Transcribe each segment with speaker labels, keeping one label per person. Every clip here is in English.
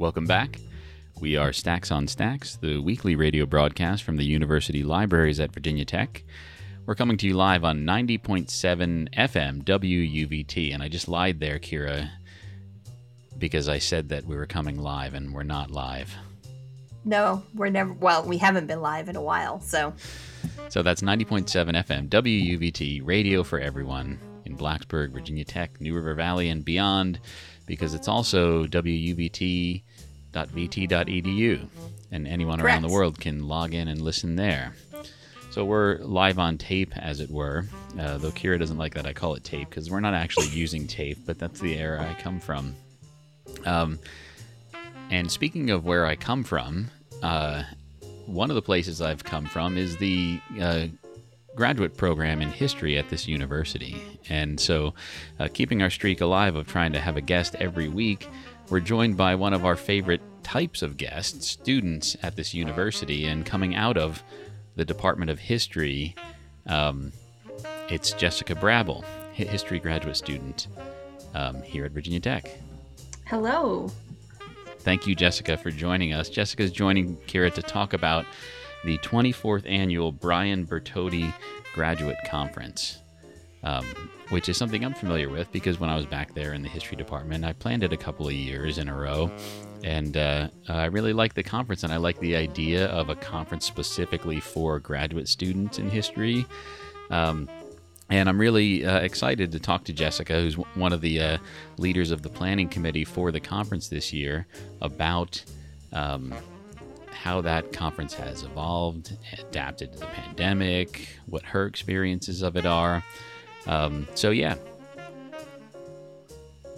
Speaker 1: Welcome back. We are Stacks on Stacks, the weekly radio broadcast from the University Libraries at Virginia Tech. We're coming to you live on 90.7 FM WUVT, and I just lied there, Kira, because I said that we were coming live, and we're not live.
Speaker 2: No, we're never. Well, we haven't been live in a while, so.
Speaker 1: So that's 90.7 FM WUVT, radio for everyone in Blacksburg, Virginia Tech, New River Valley, and beyond, because it's also WUVT vt.edu, and anyone
Speaker 2: Correct.
Speaker 1: around the world can log in and listen there. So we're live on tape, as it were. Uh, though Kira doesn't like that I call it tape because we're not actually using tape, but that's the era I come from. Um, and speaking of where I come from, uh, one of the places I've come from is the uh, graduate program in history at this university. And so, uh, keeping our streak alive of trying to have a guest every week, we're joined by one of our favorite types of guests, students at this university, and coming out of the Department of History, um, it's Jessica Brabble, history graduate student um, here at Virginia Tech.
Speaker 3: Hello.
Speaker 1: Thank you, Jessica, for joining us. Jessica's joining Kira to talk about the 24th annual Brian Bertoti Graduate Conference, um, which is something I'm familiar with because when I was back there in the history department, I planned it a couple of years in a row. And uh, I really like the conference, and I like the idea of a conference specifically for graduate students in history. Um, and I'm really uh, excited to talk to Jessica, who's one of the uh, leaders of the planning committee for the conference this year, about um, how that conference has evolved, adapted to the pandemic, what her experiences of it are. Um, so, yeah,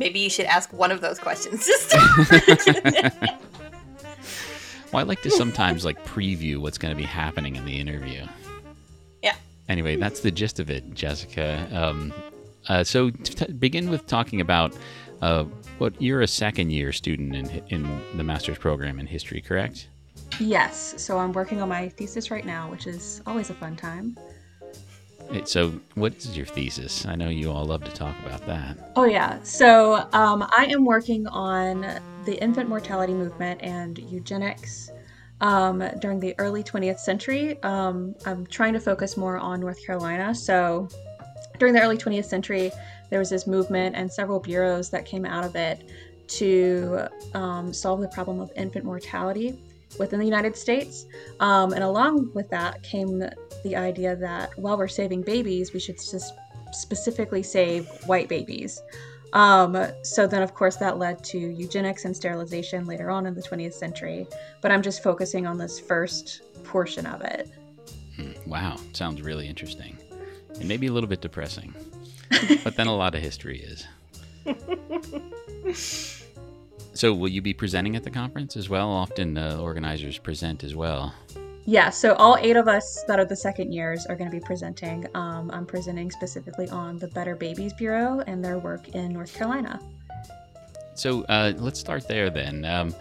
Speaker 2: Maybe you should ask one of those questions to start.
Speaker 1: well, I like to sometimes like preview what's going to be happening in the interview.
Speaker 2: Yeah.
Speaker 1: Anyway, that's the gist of it, Jessica. Um, uh, so, t- begin with talking about uh, what you're a second year student in in the master's program in history, correct?
Speaker 3: Yes, so I'm working on my thesis right now, which is always a fun time.
Speaker 1: So, what is your thesis? I know you all love to talk about that.
Speaker 3: Oh, yeah. So um, I am working on the infant mortality movement and eugenics um, during the early 20th century. Um, I'm trying to focus more on North Carolina. So during the early 20th century, there was this movement and several bureaus that came out of it to um, solve the problem of infant mortality within the United States. Um, and along with that came the, the idea that while we're saving babies, we should just specifically save white babies. Um, so then, of course, that led to eugenics and sterilization later on in the 20th century. But I'm just focusing on this first portion of it.
Speaker 1: Hmm, Wow, sounds really interesting. And maybe a little bit depressing. but then a lot of history is. So, will you be presenting at the conference as well? Often uh, organizers present as well.
Speaker 3: Yeah, so all eight of us that are the second years are going to be presenting. Um, I'm presenting specifically on the Better Babies Bureau and their work in North Carolina.
Speaker 1: So uh, let's start there then, um,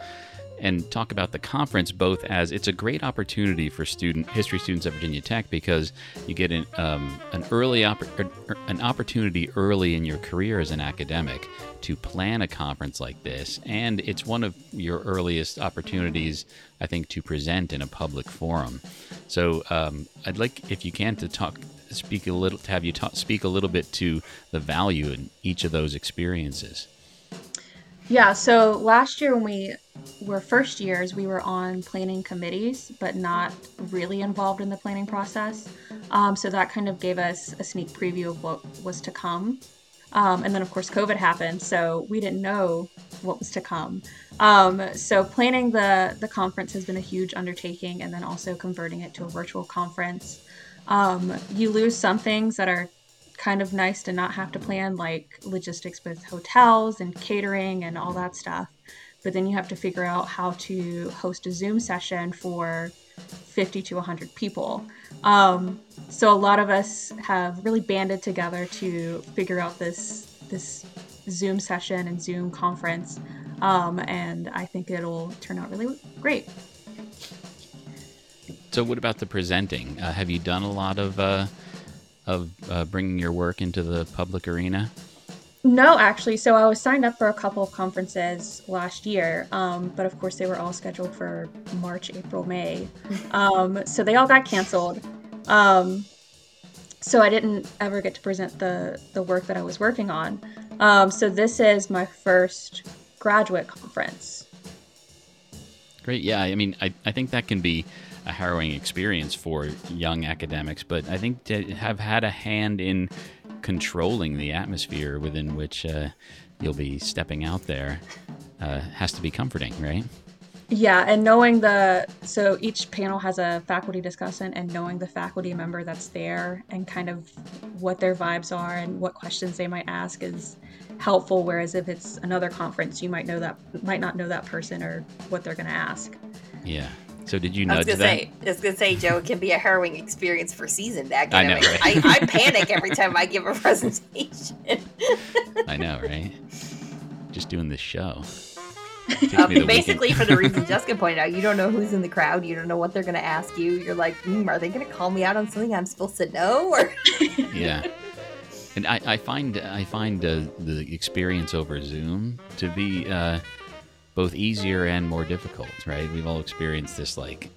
Speaker 1: and talk about the conference. Both as it's a great opportunity for student history students at Virginia Tech because you get an um, an early oppor- er, an opportunity early in your career as an academic to plan a conference like this, and it's one of your earliest opportunities, I think, to present in a public forum. So um, I'd like, if you can, to talk. Speak a little to have you talk, speak a little bit to the value in each of those experiences.
Speaker 3: Yeah, so last year when we were first years, we were on planning committees, but not really involved in the planning process. Um, so that kind of gave us a sneak preview of what was to come. Um, and then, of course, COVID happened, so we didn't know what was to come. Um, so planning the the conference has been a huge undertaking, and then also converting it to a virtual conference. Um, you lose some things that are kind of nice to not have to plan, like logistics with hotels and catering and all that stuff. But then you have to figure out how to host a Zoom session for 50 to 100 people. Um, so a lot of us have really banded together to figure out this this Zoom session and Zoom conference, um, and I think it'll turn out really great.
Speaker 1: So, what about the presenting? Uh, have you done a lot of uh, of uh, bringing your work into the public arena?
Speaker 3: No, actually. So I was signed up for a couple of conferences last year, um, but of course they were all scheduled for March, April, May. Um, so they all got canceled. Um, so I didn't ever get to present the the work that I was working on. Um, so this is my first graduate conference.
Speaker 1: Great. Yeah. I mean, I, I think that can be a harrowing experience for young academics, but I think to have had a hand in controlling the atmosphere within which uh, you'll be stepping out there uh, has to be comforting, right?
Speaker 3: Yeah, and knowing the so each panel has a faculty discussant, and knowing the faculty member that's there and kind of what their vibes are and what questions they might ask is helpful. Whereas if it's another conference, you might know that might not know that person or what they're going to ask.
Speaker 1: Yeah. So did you
Speaker 2: I was
Speaker 1: nudge
Speaker 2: gonna
Speaker 1: that?
Speaker 2: say, I was gonna say, Joe, it can be a harrowing experience for seasoned academics.
Speaker 1: right?
Speaker 2: I, I panic every time I give a presentation.
Speaker 1: I know, right? Just doing this show. The
Speaker 2: basically, for the reason Jessica pointed out, you don't know who's in the crowd. You don't know what they're gonna ask you. You're like, mm, are they gonna call me out on something I'm supposed to know? Or
Speaker 1: yeah. And I, I find I find uh, the experience over Zoom to be uh, both easier and more difficult. Right? We've all experienced this. Like,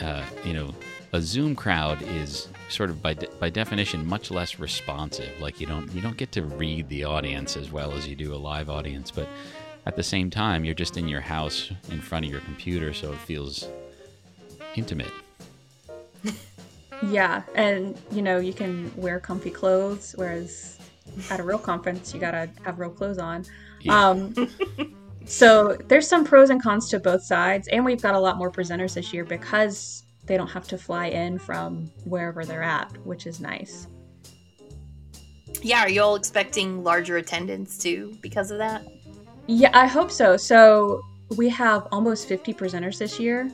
Speaker 1: uh, you know, a Zoom crowd is sort of by de- by definition much less responsive. Like you don't you don't get to read the audience as well as you do a live audience, but at the same time you're just in your house in front of your computer, so it feels intimate.
Speaker 3: Yeah, and you know you can wear comfy clothes, whereas at a real conference you gotta have real clothes on.
Speaker 1: Yeah.
Speaker 3: Um, so there's some pros and cons to both sides, and we've got a lot more presenters this year because they don't have to fly in from wherever they're at, which is nice.
Speaker 2: yeah, are you all expecting larger attendance too because of that?
Speaker 3: Yeah, I hope so. So we have almost 50 presenters this year,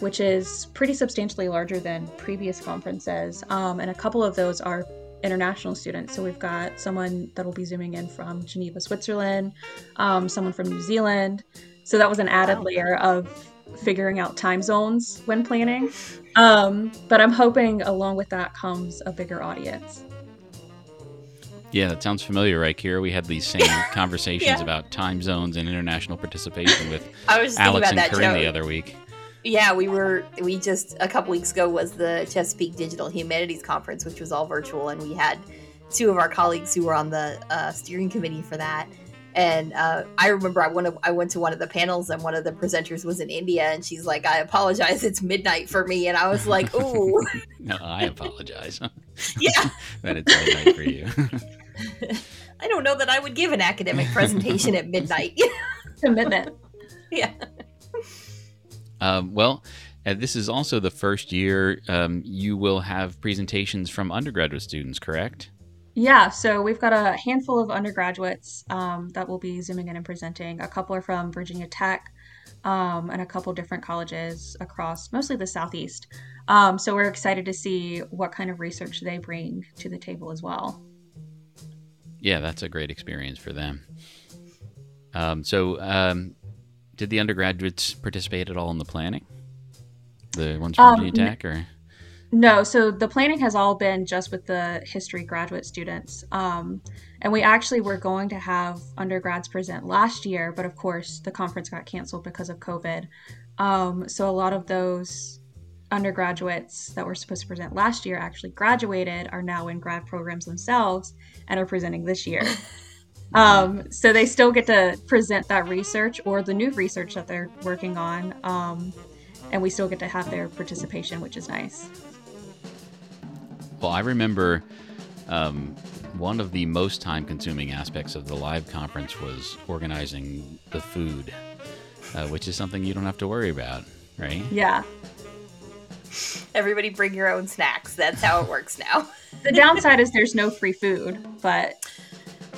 Speaker 3: which is pretty substantially larger than previous conferences. Um, and a couple of those are international students. So we've got someone that'll be zooming in from Geneva, Switzerland, um, someone from New Zealand. So that was an added
Speaker 2: Wow.
Speaker 3: layer of figuring out time zones when planning. Um, but I'm hoping along with that comes a bigger audience.
Speaker 1: Yeah, that sounds familiar, right, Kira? We had these same conversations
Speaker 2: Yeah.
Speaker 1: about time zones and international participation with
Speaker 2: I was
Speaker 1: Alex
Speaker 2: about
Speaker 1: and
Speaker 2: that,
Speaker 1: Corinne
Speaker 2: Joe.
Speaker 1: the other week.
Speaker 2: Yeah, we were. We just a couple weeks ago was the Chesapeake Digital Humanities Conference, which was all virtual, and we had two of our colleagues who were on the uh, steering committee for that. And uh, I remember I went, I went to one of the panels, and one of the presenters was in India, and she's like, "I apologize, it's midnight for me," and I was like, "Ooh,
Speaker 1: No, I apologize
Speaker 2: yeah,
Speaker 1: that it's midnight for you.
Speaker 2: I don't know that I would give an academic presentation at midnight."
Speaker 3: Commitment.
Speaker 2: yeah,
Speaker 1: um, well, uh, this is also the first year um, you will have presentations from undergraduate students, correct?
Speaker 3: Yeah, so we've got a handful of undergraduates um, that will be zooming in and presenting. A couple are from Virginia Tech um, and a couple different colleges across mostly the Southeast. Um, so we're excited to see what kind of research they bring to the table as well.
Speaker 1: Yeah, that's a great experience for them. Um, so, um, did the undergraduates participate at all in the planning? The ones from
Speaker 3: Um,
Speaker 1: Virginia Tech, or
Speaker 3: No, so the planning has all been just with the history graduate students. Um, and we actually were going to have undergrads present last year, but of course the conference got canceled because of COVID. Um, so a lot of those undergraduates that were supposed to present last year actually graduated, are now in grad programs themselves, and are presenting this year. Um, so they still get to present that research or the new research that they're working on. Um, and we still get to have their participation, which is nice.
Speaker 1: Well, I remember um, one of the most time consuming aspects of the live conference was organizing the food, uh, which is something you don't have to worry about, right?
Speaker 3: Yeah.
Speaker 2: everybody bring your own snacks. That's how it works now.
Speaker 3: The downside is there's no free food, but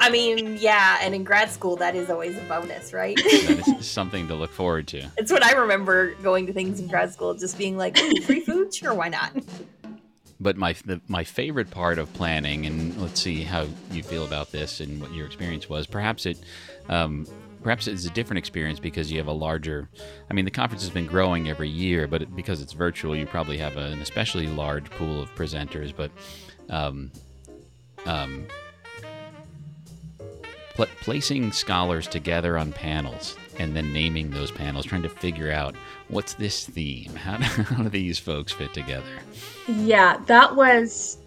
Speaker 2: I mean, yeah, and in grad school, that is always a bonus, right?
Speaker 1: that is something to look forward to.
Speaker 2: It's what I remember going to things in grad school, just being like, free food? Sure, why not?
Speaker 1: But my the, my favorite part of planning, and let's see how you feel about this and what your experience was. Perhaps it, um, perhaps it's a different experience because you have a larger. I mean, the conference has been growing every year, but it, because it's virtual, you probably have an especially large pool of presenters. But um, um, pl- placing scholars together on panels and then naming those panels, trying to figure out what's this theme, how do, how do these folks fit together.
Speaker 3: Yeah, that was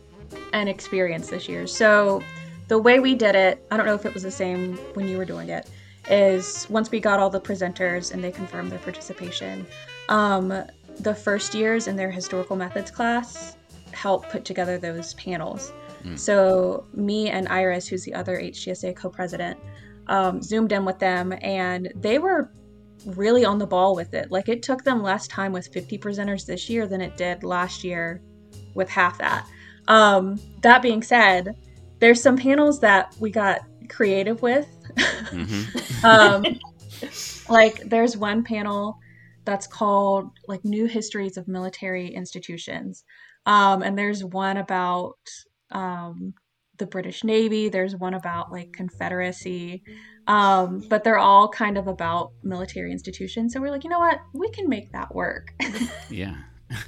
Speaker 3: an experience this year. So the way we did it, I don't know if it was the same when you were doing it, is once we got all the presenters and they confirmed their participation, um, the first years in their historical methods class helped put together those panels. Mm. So me and Iris, who's the other HGSA co-president, um, zoomed in with them, and they were really on the ball with it. Like it took them less time with 50 presenters this year than it did last year with half that. Um, that being said, there's some panels that we got creative with. Mm-hmm. um, like there's one panel that's called like new histories of military institutions um, and there's one about um, the British Navy. There's one about like Confederacy. Um, but they're all kind of about military institutions. So we're like, you know what? We can make that work.
Speaker 1: yeah.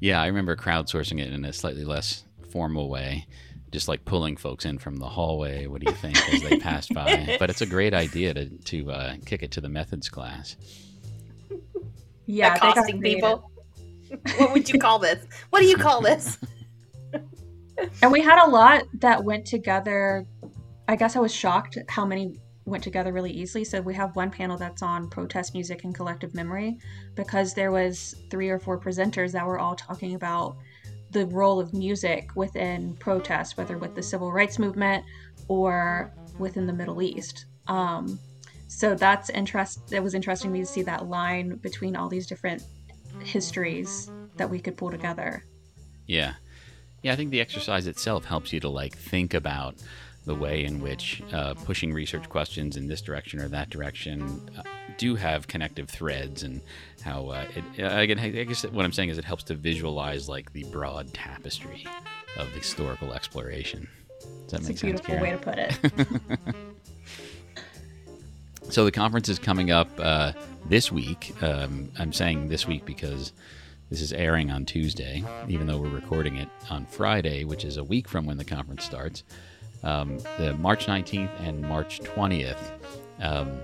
Speaker 1: yeah, I remember crowdsourcing it in a slightly less formal way, just like pulling folks in from the hallway. What do you think as they passed by? But it's a great idea to to uh, kick it to the methods class.
Speaker 2: Yeah, accosting people. what would you call this? What do you call this?
Speaker 3: And we had a lot that went together. I guess I was shocked how many went together really easily. So we have one panel that's on protest music and collective memory because there was three or four presenters that were all talking about the role of music within protest, whether with the civil rights movement or within the Middle East. Um, so that's interest. It was interesting to see that line between all these different histories that we could pull together.
Speaker 1: Yeah. Yeah, I think the exercise itself helps you to like think about the way in which uh, pushing research questions in this direction or that direction uh, do have connective threads and how uh, it, uh, again, I guess what I'm saying is it helps to visualize like the broad tapestry of historical exploration. Does that
Speaker 3: That's
Speaker 1: make
Speaker 3: a
Speaker 1: sense?
Speaker 3: Beautiful way to put it.
Speaker 1: so the conference is coming up uh, this week. Um, I'm saying this week because this is airing on Tuesday, even though we're recording it on Friday, which is a week from when the conference starts. Um, the March 19th and March 20th. Um,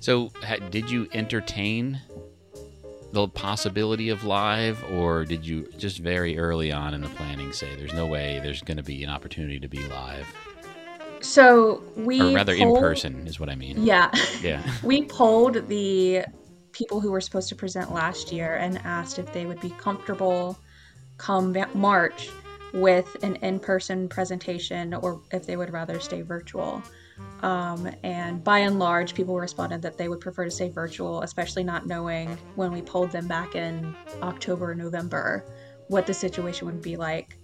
Speaker 1: so, ha- did you entertain the possibility of live, or did you just very early on in the planning say there's no way there's going to be an opportunity to be live?
Speaker 3: So we,
Speaker 1: or rather,
Speaker 3: polled,
Speaker 1: in person is what I mean.
Speaker 3: Yeah,
Speaker 1: yeah.
Speaker 3: we polled the people who were supposed to present last year and asked if they would be comfortable come March with an in person presentation or if they would rather stay virtual. Um, and by and large, people responded that they would prefer to stay virtual, especially not knowing when we polled them back in October or November what the situation would be like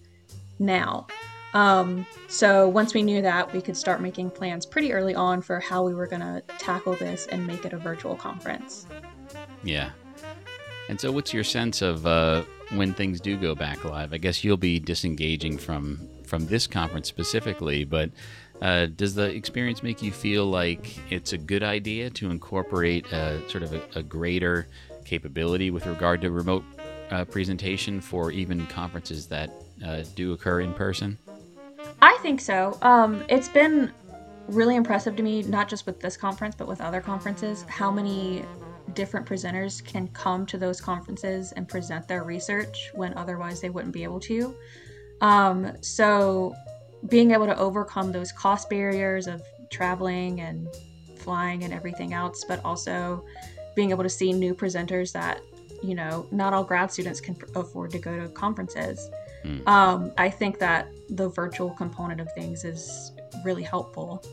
Speaker 3: now. Um, so once we knew that, we could start making plans pretty early on for how we were going to tackle this and make it a virtual conference.
Speaker 1: Yeah. And so, what's your sense of uh, when things do go back live? I guess you'll be disengaging from from this conference specifically, but uh, does the experience make you feel like it's a good idea to incorporate a, sort of a, a greater capability with regard to remote uh, presentation for even conferences that uh, do occur in person?
Speaker 3: I think so. Um, it's been really impressive to me, not just with this conference, but with other conferences, how many different presenters can come to those conferences and present their research when otherwise they wouldn't be able to. Um, so, being able to overcome those cost barriers of traveling and flying and everything else, but also being able to see new presenters that, you know, not all grad students can afford to go to conferences. Mm. Um, I think that the virtual component of things is really helpful.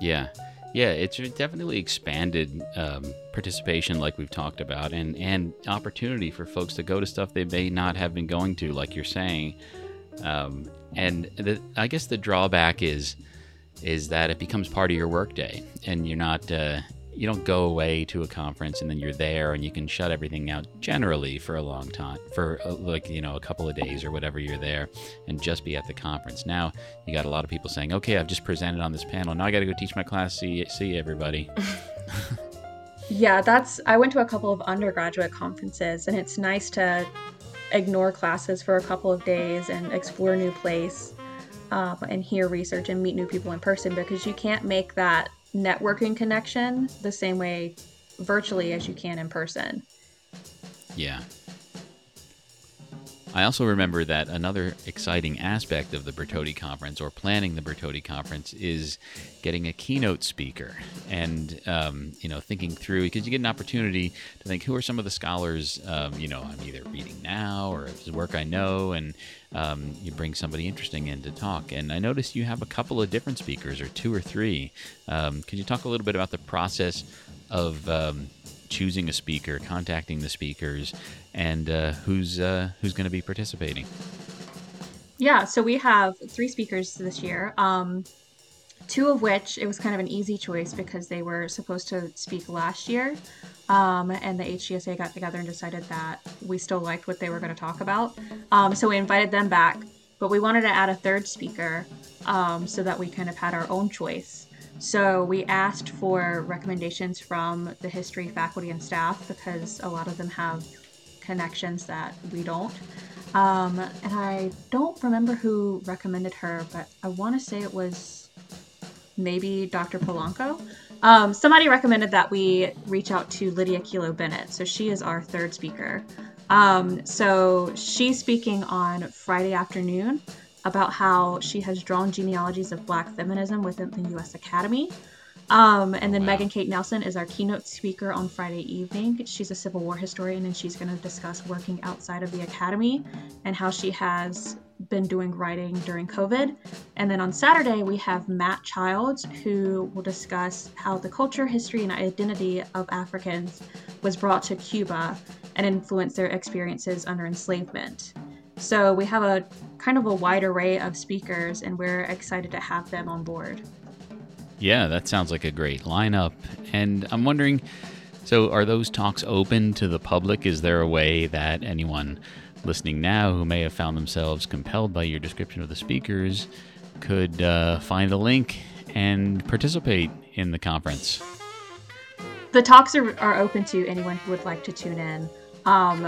Speaker 1: Yeah. Yeah, it's definitely expanded um, participation, like we've talked about, and and opportunity for folks to go to stuff they may not have been going to, like you're saying. Um, and the, I guess the drawback is is that it becomes part of your workday, and you're not uh, you don't go away to a conference and then you're there and you can shut everything out generally for a long time for uh, like you know a couple of days or whatever you're there and just be at the conference. Now you got a lot of people saying okay i've just presented on this panel. Now i got to go teach my class. See see everybody.
Speaker 3: Yeah that's i went to a couple of undergraduate conferences and it's nice to ignore classes for a couple of days and explore new place um, and hear research and meet new people in person because you can't make that networking connection the same way virtually as you can in person.
Speaker 1: Yeah. I also remember that another exciting aspect of the Bertoti Conference or planning the Bertoti Conference is getting a keynote speaker and, um, you know, thinking through because you get an opportunity to think who are some of the scholars, um, you know, I'm either reading now or work I know, and um, you bring somebody interesting in to talk. And I noticed you have a couple of different speakers or two or three. Um, could you talk a little bit about the process of um, choosing a speaker, contacting the speakers, and uh, who's uh, who's going to be participating.
Speaker 3: Yeah, so we have three speakers this year. Um, two of which it was kind of an easy choice because they were supposed to speak last year. Um, and the HGSA got together and decided that we still liked what they were going to talk about. Um, so we invited them back, but we wanted to add a third speaker um, so that we kind of had our own choice. So we asked for recommendations from the history faculty and staff because a lot of them have connections that we don't. Um, and I don't remember who recommended her, but I want to say it was maybe Dr. Polanco. Um, somebody recommended that we reach out to Lydia Kelow-Bennett. So she is our third speaker. Um, so she's speaking on Friday afternoon about how she has drawn genealogies of Black feminism within the U.S. Academy. Um, and then wow. Megan Kate Nelson is our keynote speaker on Friday evening. She's a Civil War historian and she's going to discuss working outside of the academy and how she has been doing writing during COVID. And then on Saturday, we have Matt Childs, who will discuss how the culture, history, and identity of Africans was brought to Cuba and influenced their experiences under enslavement. So we have a kind of a wide array of speakers, and we're excited to have them on board.
Speaker 1: Yeah, that sounds like a great lineup. And I'm wondering so, are those talks open to the public? Is there a way that anyone listening now who may have found themselves compelled by your description of the speakers could uh, find the link and participate in the conference?
Speaker 3: The talks are, are open to anyone who would like to tune in. Um,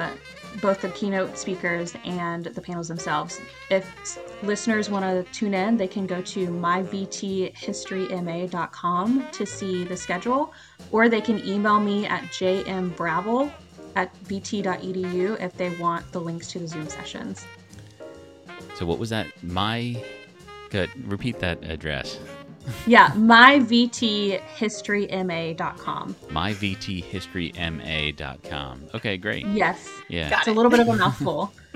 Speaker 3: both the keynote speakers and the panels themselves. If listeners want to tune in, they can go to myvthistoryma.com to see the schedule, or they can email me at jmbravel at vt.edu if they want the links to the Zoom sessions.
Speaker 1: So, what was that? My. Good. Repeat that address
Speaker 3: yeah, myvthistoryma.com.
Speaker 1: Myvthistoryma.com. Okay, great.
Speaker 3: Yes.
Speaker 1: Yeah.
Speaker 3: Got it's it. a little bit of a mouthful.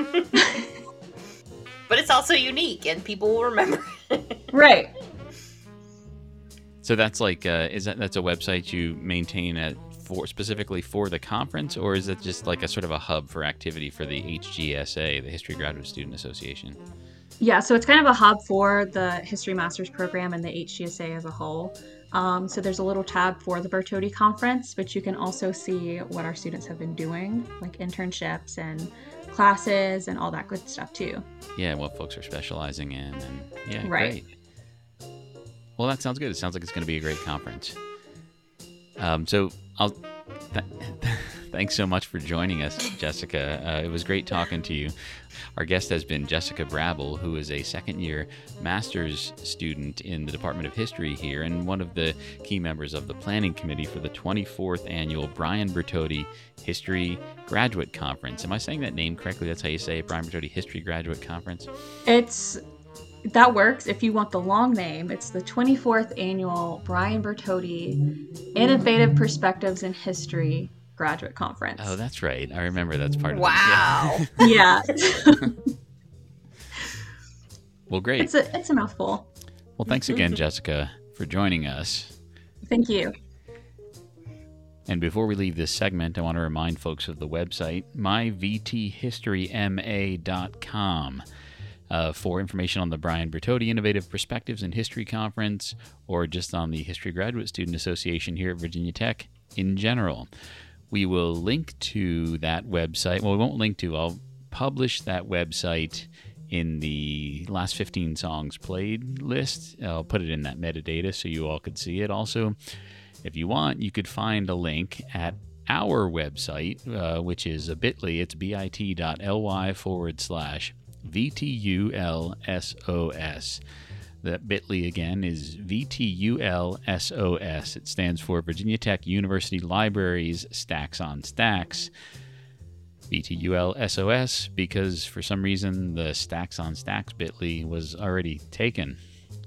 Speaker 2: but it's also unique and people will remember.
Speaker 3: right.
Speaker 1: So that's like uh, is that that's a website you maintain at for specifically for the conference or is it just like a sort of a hub for activity for the HGSA, the History Graduate Student Association?
Speaker 3: Yeah, so it's kind of a hub for the History Masters program and the HGSA as a whole. Um, so there's a little tab for the Bertoti conference, but you can also see what our students have been doing, like internships and classes and all that good stuff too.
Speaker 1: Yeah, what folks are specializing in, and yeah,
Speaker 3: right.
Speaker 1: great. Well, that sounds good. It sounds like it's going to be a great conference. Um, so I'll. Th- thanks so much for joining us, Jessica. Uh, it was great talking to you. Our guest has been Jessica Brabble, who is a second year master's student in the Department of History here and one of the key members of the planning committee for the 24th annual Brian Bertoti History Graduate Conference. Am I saying that name correctly? That's how you say it, Brian Bertoti History Graduate Conference?
Speaker 3: It's that works if you want the long name. It's the 24th annual Brian Bertoti Innovative Perspectives in History graduate conference.
Speaker 1: Oh, that's right. I remember that's part of
Speaker 2: wow.
Speaker 3: it. Yeah. yeah.
Speaker 1: well, great.
Speaker 3: It's a it's a mouthful.
Speaker 1: Well, thanks again, Jessica, for joining us.
Speaker 3: Thank you.
Speaker 1: And before we leave this segment, I want to remind folks of the website, myvthistoryma.com. Uh, for information on the Brian Bertoti Innovative Perspectives in History Conference, or just on the History Graduate Student Association here at Virginia Tech in general. We will link to that website. Well, we won't link to, I'll publish that website in the last 15 songs played list. I'll put it in that metadata so you all could see it. Also, if you want, you could find a link at our website, uh, which is a bit.ly. It's bit.ly forward slash VTULSOS. The bit.ly again is VTULSOS. It stands for Virginia Tech University Libraries Stacks on Stacks. VTULSOS because for some reason the Stacks on Stacks bit.ly was already taken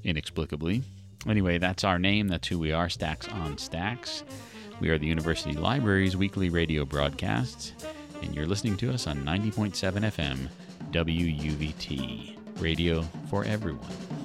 Speaker 1: inexplicably. Anyway, that's our name. That's who we are, Stacks on Stacks. We are the University Library's weekly radio broadcasts, and you're listening to us on 90.7 FM WUVT, radio for everyone.